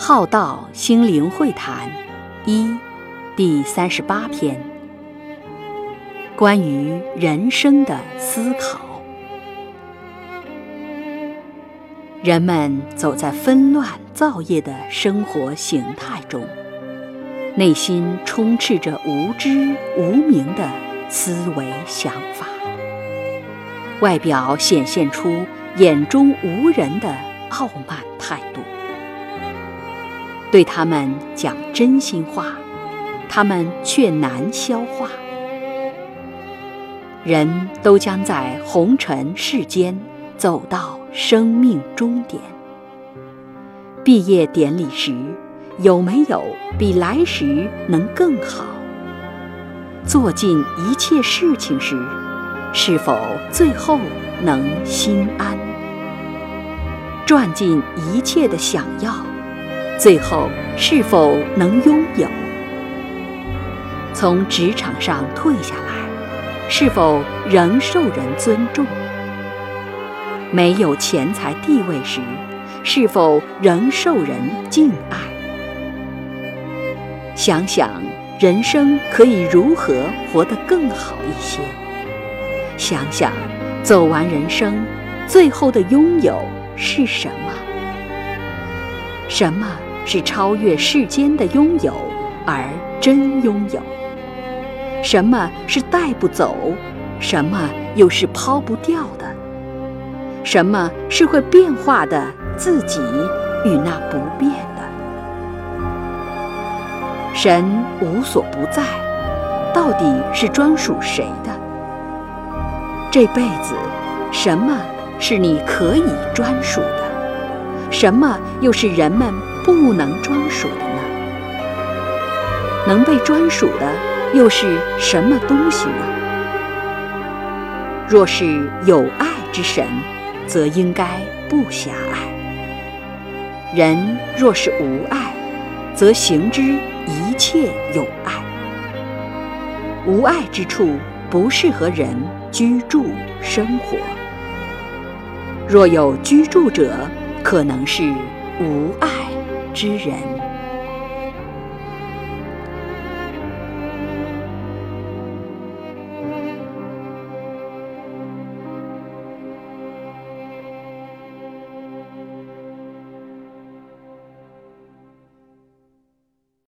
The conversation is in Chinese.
浩道心灵会谈一第三十八篇，关于人生的思考。人们走在纷乱造业的生活形态中，内心充斥着无知无明的思维想法，外表显现出眼中无人的傲慢态度。对他们讲真心话，他们却难消化。人都将在红尘世间。走到生命终点，毕业典礼时，有没有比来时能更好？做尽一切事情时，是否最后能心安？赚尽一切的想要，最后是否能拥有？从职场上退下来，是否仍受人尊重？没有钱财地位时，是否仍受人敬爱？想想人生可以如何活得更好一些。想想走完人生，最后的拥有是什么？什么是超越世间的拥有而真拥有？什么是带不走？什么又是抛不掉的？什么是会变化的自己与那不变的？神无所不在，到底是专属谁的？这辈子，什么是你可以专属的？什么又是人们不能专属的呢？能被专属的又是什么东西呢？若是有爱之神。则应该不狭隘。人若是无爱，则行之一切有爱。无爱之处不适合人居住生活。若有居住者，可能是无爱之人。